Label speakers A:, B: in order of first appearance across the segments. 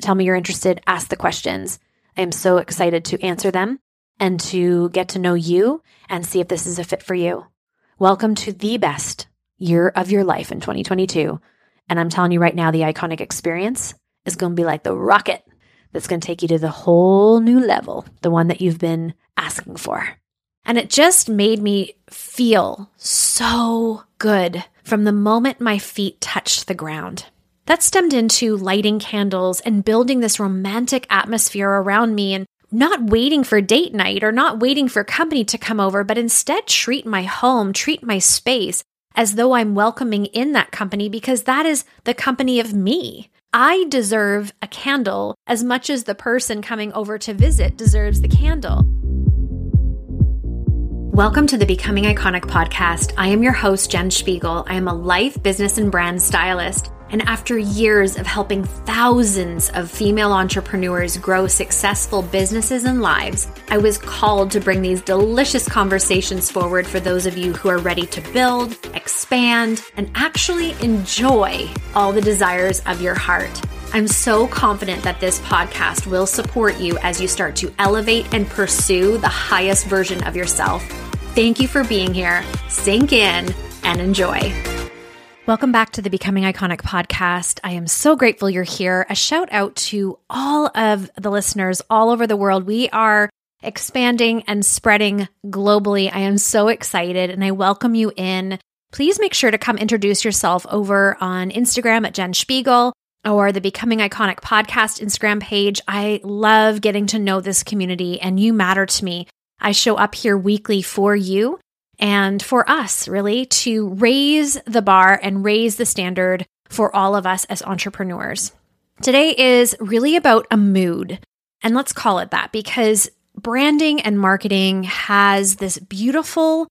A: tell me you're interested, ask the questions. I am so excited to answer them and to get to know you and see if this is a fit for you. Welcome to the best year of your life in 2022. And I'm telling you right now, the iconic experience is going to be like the rocket that's going to take you to the whole new level, the one that you've been asking for. And it just made me feel so good from the moment my feet touched the ground. That stemmed into lighting candles and building this romantic atmosphere around me and not waiting for date night or not waiting for company to come over, but instead treat my home, treat my space as though I'm welcoming in that company because that is the company of me. I deserve a candle as much as the person coming over to visit deserves the candle. Welcome to the Becoming Iconic podcast. I am your host, Jen Spiegel. I am a life, business, and brand stylist. And after years of helping thousands of female entrepreneurs grow successful businesses and lives, I was called to bring these delicious conversations forward for those of you who are ready to build, expand, and actually enjoy all the desires of your heart. I'm so confident that this podcast will support you as you start to elevate and pursue the highest version of yourself. Thank you for being here. Sink in and enjoy. Welcome back to the Becoming Iconic podcast. I am so grateful you're here. A shout out to all of the listeners all over the world. We are expanding and spreading globally. I am so excited and I welcome you in. Please make sure to come introduce yourself over on Instagram at Jen Spiegel or the Becoming Iconic podcast Instagram page. I love getting to know this community and you matter to me. I show up here weekly for you and for us, really, to raise the bar and raise the standard for all of us as entrepreneurs. Today is really about a mood. And let's call it that because branding and marketing has this beautiful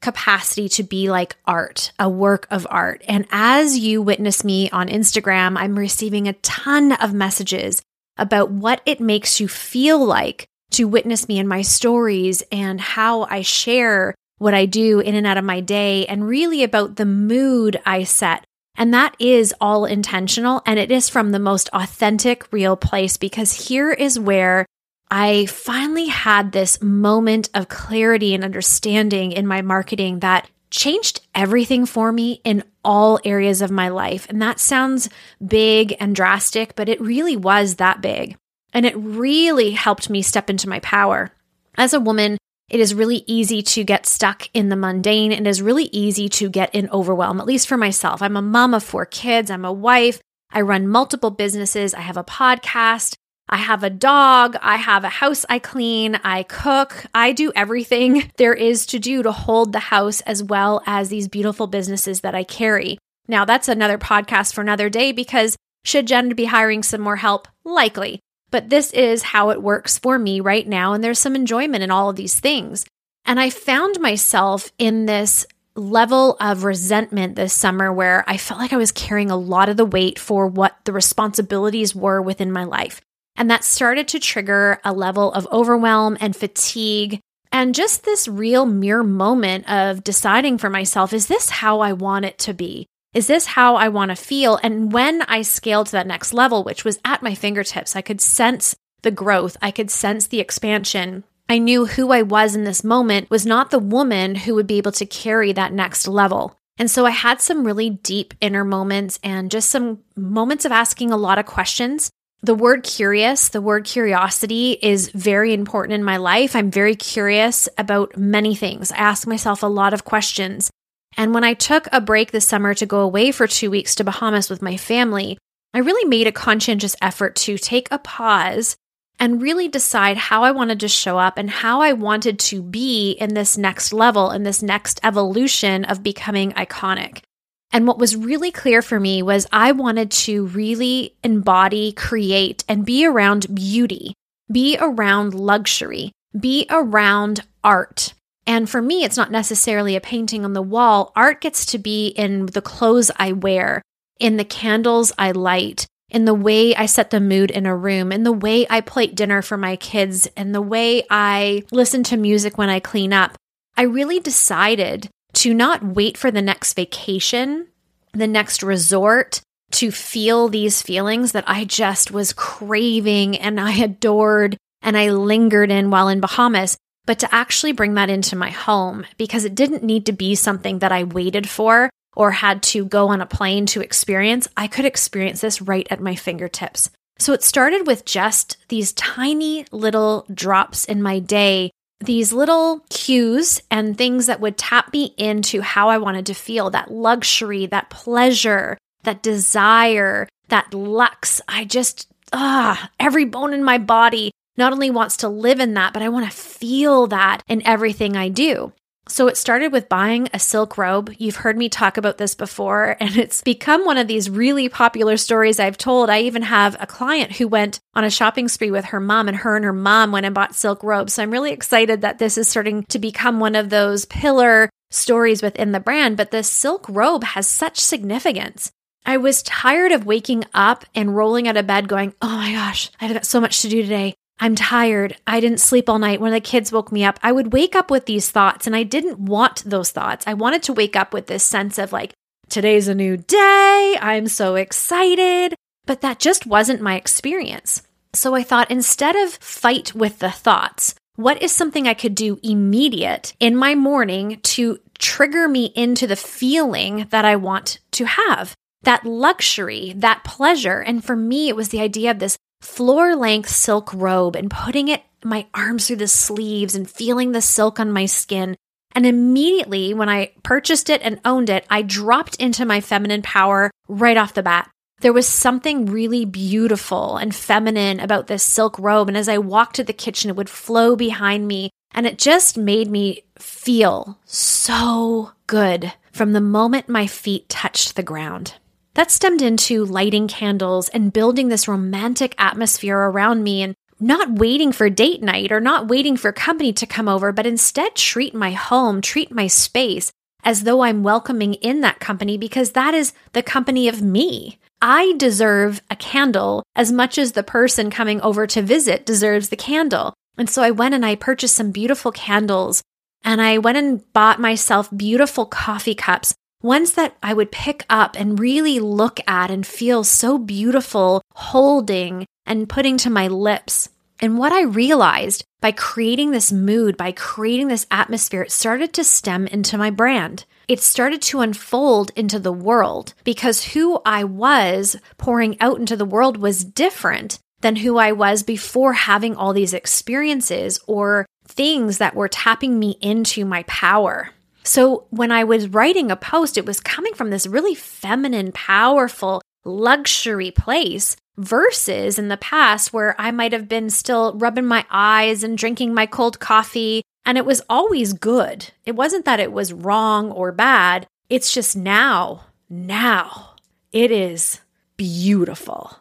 A: capacity to be like art, a work of art. And as you witness me on Instagram, I'm receiving a ton of messages about what it makes you feel like to witness me in my stories and how I share what I do in and out of my day, and really about the mood I set. And that is all intentional. And it is from the most authentic, real place because here is where I finally had this moment of clarity and understanding in my marketing that changed everything for me in all areas of my life. And that sounds big and drastic, but it really was that big. And it really helped me step into my power. As a woman, it is really easy to get stuck in the mundane. It is really easy to get in overwhelm, at least for myself. I'm a mom of four kids, I'm a wife, I run multiple businesses, I have a podcast. I have a dog. I have a house I clean. I cook. I do everything there is to do to hold the house as well as these beautiful businesses that I carry. Now, that's another podcast for another day because should Jen be hiring some more help? Likely. But this is how it works for me right now. And there's some enjoyment in all of these things. And I found myself in this level of resentment this summer where I felt like I was carrying a lot of the weight for what the responsibilities were within my life. And that started to trigger a level of overwhelm and fatigue. And just this real mere moment of deciding for myself is this how I want it to be? Is this how I want to feel? And when I scaled to that next level, which was at my fingertips, I could sense the growth, I could sense the expansion. I knew who I was in this moment was not the woman who would be able to carry that next level. And so I had some really deep inner moments and just some moments of asking a lot of questions the word curious, the word curiosity is very important in my life. I'm very curious about many things. I ask myself a lot of questions. And when I took a break this summer to go away for two weeks to Bahamas with my family, I really made a conscientious effort to take a pause and really decide how I wanted to show up and how I wanted to be in this next level, in this next evolution of becoming iconic. And what was really clear for me was I wanted to really embody, create, and be around beauty, be around luxury, be around art. And for me, it's not necessarily a painting on the wall. Art gets to be in the clothes I wear, in the candles I light, in the way I set the mood in a room, in the way I plate dinner for my kids, and the way I listen to music when I clean up. I really decided to not wait for the next vacation, the next resort to feel these feelings that I just was craving and I adored and I lingered in while in Bahamas, but to actually bring that into my home because it didn't need to be something that I waited for or had to go on a plane to experience. I could experience this right at my fingertips. So it started with just these tiny little drops in my day these little cues and things that would tap me into how I wanted to feel that luxury, that pleasure, that desire, that lux. I just, ah, every bone in my body not only wants to live in that, but I want to feel that in everything I do. So it started with buying a silk robe. You've heard me talk about this before, and it's become one of these really popular stories I've told. I even have a client who went on a shopping spree with her mom, and her and her mom went and bought silk robes. So I'm really excited that this is starting to become one of those pillar stories within the brand. But the silk robe has such significance. I was tired of waking up and rolling out of bed going, Oh my gosh, I've got so much to do today. I'm tired. I didn't sleep all night. When the kids woke me up, I would wake up with these thoughts, and I didn't want those thoughts. I wanted to wake up with this sense of like, today's a new day. I'm so excited. But that just wasn't my experience. So I thought instead of fight with the thoughts, what is something I could do immediate in my morning to trigger me into the feeling that I want to have? That luxury, that pleasure. And for me, it was the idea of this floor length silk robe and putting it my arms through the sleeves and feeling the silk on my skin. And immediately when I purchased it and owned it, I dropped into my feminine power right off the bat. There was something really beautiful and feminine about this silk robe. And as I walked to the kitchen, it would flow behind me. And it just made me feel so good from the moment my feet touched the ground. That stemmed into lighting candles and building this romantic atmosphere around me and not waiting for date night or not waiting for company to come over, but instead treat my home, treat my space as though I'm welcoming in that company because that is the company of me. I deserve a candle as much as the person coming over to visit deserves the candle. And so I went and I purchased some beautiful candles and I went and bought myself beautiful coffee cups, ones that I would pick up and really look at and feel so beautiful holding and putting to my lips. And what I realized by creating this mood, by creating this atmosphere, it started to stem into my brand. It started to unfold into the world because who I was pouring out into the world was different than who I was before having all these experiences or things that were tapping me into my power. So when I was writing a post, it was coming from this really feminine, powerful, luxury place versus in the past where I might have been still rubbing my eyes and drinking my cold coffee. And it was always good. It wasn't that it was wrong or bad. It's just now, now it is beautiful.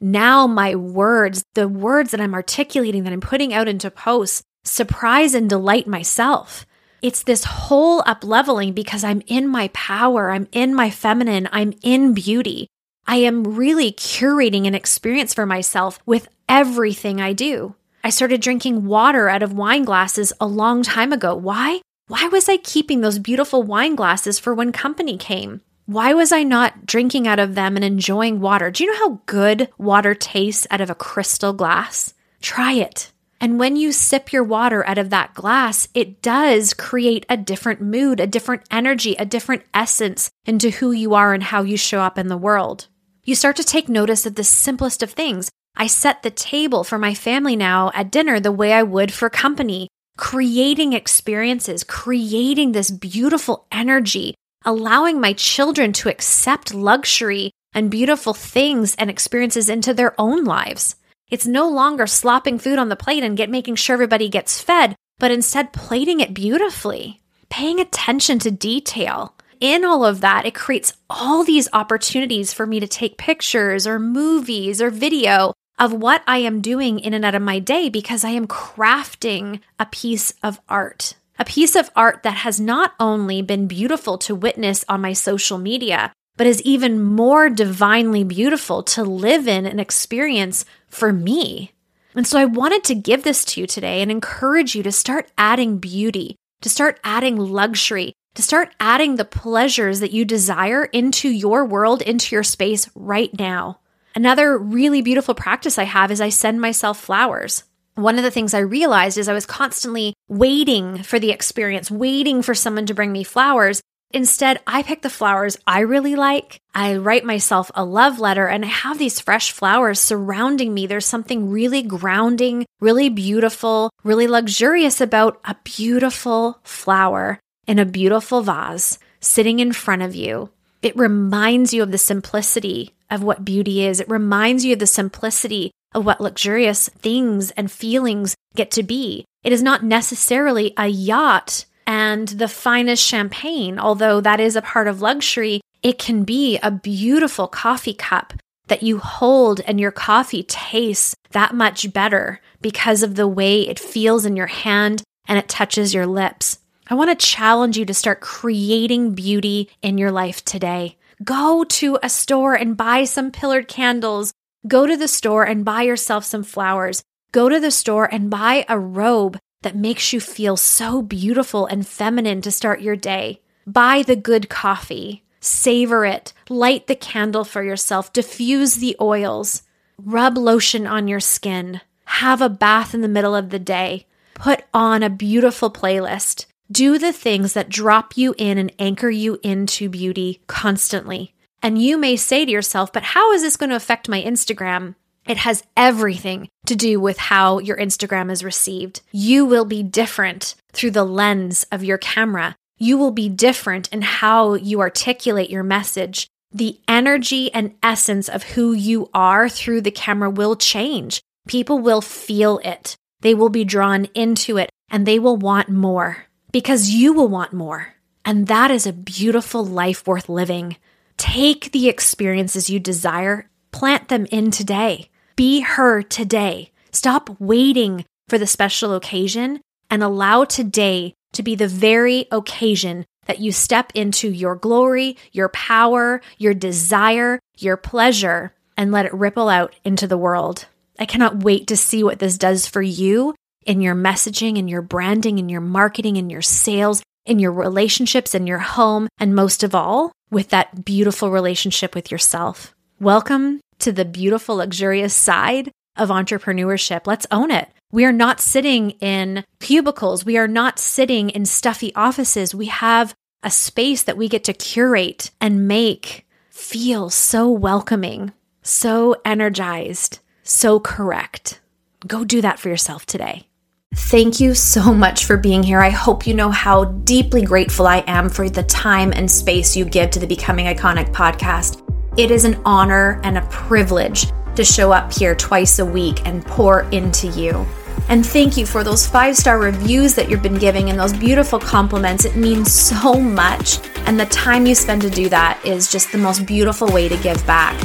A: Now, my words, the words that I'm articulating, that I'm putting out into posts, surprise and delight myself. It's this whole up leveling because I'm in my power, I'm in my feminine, I'm in beauty. I am really curating an experience for myself with everything I do. I started drinking water out of wine glasses a long time ago. Why? Why was I keeping those beautiful wine glasses for when company came? Why was I not drinking out of them and enjoying water? Do you know how good water tastes out of a crystal glass? Try it. And when you sip your water out of that glass, it does create a different mood, a different energy, a different essence into who you are and how you show up in the world. You start to take notice of the simplest of things. I set the table for my family now at dinner the way I would for company, creating experiences, creating this beautiful energy, allowing my children to accept luxury and beautiful things and experiences into their own lives. It's no longer slopping food on the plate and get making sure everybody gets fed, but instead plating it beautifully, paying attention to detail, in all of that, it creates all these opportunities for me to take pictures or movies or video of what I am doing in and out of my day because I am crafting a piece of art. A piece of art that has not only been beautiful to witness on my social media, but is even more divinely beautiful to live in and experience for me. And so I wanted to give this to you today and encourage you to start adding beauty, to start adding luxury, to start adding the pleasures that you desire into your world, into your space right now. Another really beautiful practice I have is I send myself flowers. One of the things I realized is I was constantly waiting for the experience, waiting for someone to bring me flowers. Instead, I pick the flowers I really like. I write myself a love letter and I have these fresh flowers surrounding me. There's something really grounding, really beautiful, really luxurious about a beautiful flower in a beautiful vase sitting in front of you. It reminds you of the simplicity of what beauty is. It reminds you of the simplicity of what luxurious things and feelings get to be. It is not necessarily a yacht and the finest champagne, although that is a part of luxury. It can be a beautiful coffee cup that you hold and your coffee tastes that much better because of the way it feels in your hand and it touches your lips. I want to challenge you to start creating beauty in your life today. Go to a store and buy some pillared candles. Go to the store and buy yourself some flowers. Go to the store and buy a robe that makes you feel so beautiful and feminine to start your day. Buy the good coffee. Savor it. Light the candle for yourself. Diffuse the oils. Rub lotion on your skin. Have a bath in the middle of the day. Put on a beautiful playlist. Do the things that drop you in and anchor you into beauty constantly. And you may say to yourself, but how is this going to affect my Instagram? It has everything to do with how your Instagram is received. You will be different through the lens of your camera. You will be different in how you articulate your message. The energy and essence of who you are through the camera will change. People will feel it. They will be drawn into it and they will want more because you will want more. And that is a beautiful life worth living. Take the experiences you desire, plant them in today. Be her today. Stop waiting for the special occasion and allow today to be the very occasion that you step into your glory, your power, your desire, your pleasure, and let it ripple out into the world. I cannot wait to see what this does for you in your messaging, in your branding, in your marketing, in your sales, in your relationships, in your home, and most of all, with that beautiful relationship with yourself. Welcome to the beautiful, luxurious side of entrepreneurship. Let's own it. We are not sitting in cubicles. We are not sitting in stuffy offices. We have a space that we get to curate and make feel so welcoming, so energized, so correct. Go do that for yourself today. Thank you so much for being here. I hope you know how deeply grateful I am for the time and space you give to the Becoming Iconic podcast. It is an honor and a privilege to show up here twice a week and pour into you. And thank you for those five star reviews that you've been giving and those beautiful compliments. It means so much. And the time you spend to do that is just the most beautiful way to give back.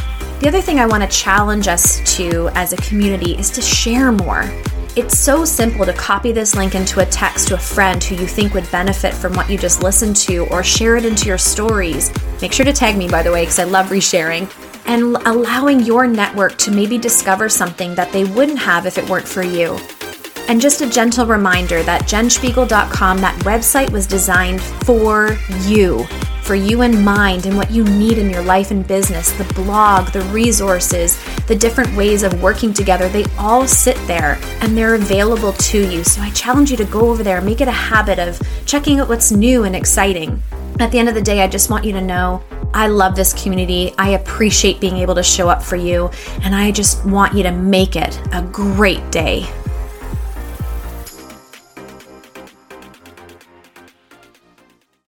A: The other thing I want to challenge us to as a community is to share more. It's so simple to copy this link into a text to a friend who you think would benefit from what you just listened to or share it into your stories. Make sure to tag me, by the way, because I love resharing. And allowing your network to maybe discover something that they wouldn't have if it weren't for you. And just a gentle reminder that jenspiegel.com, that website was designed for you for you in mind and what you need in your life and business, the blog, the resources, the different ways of working together, they all sit there and they're available to you. So I challenge you to go over there, make it a habit of checking out what's new and exciting. At the end of the day, I just want you to know I love this community. I appreciate being able to show up for you, and I just want you to make it a great day.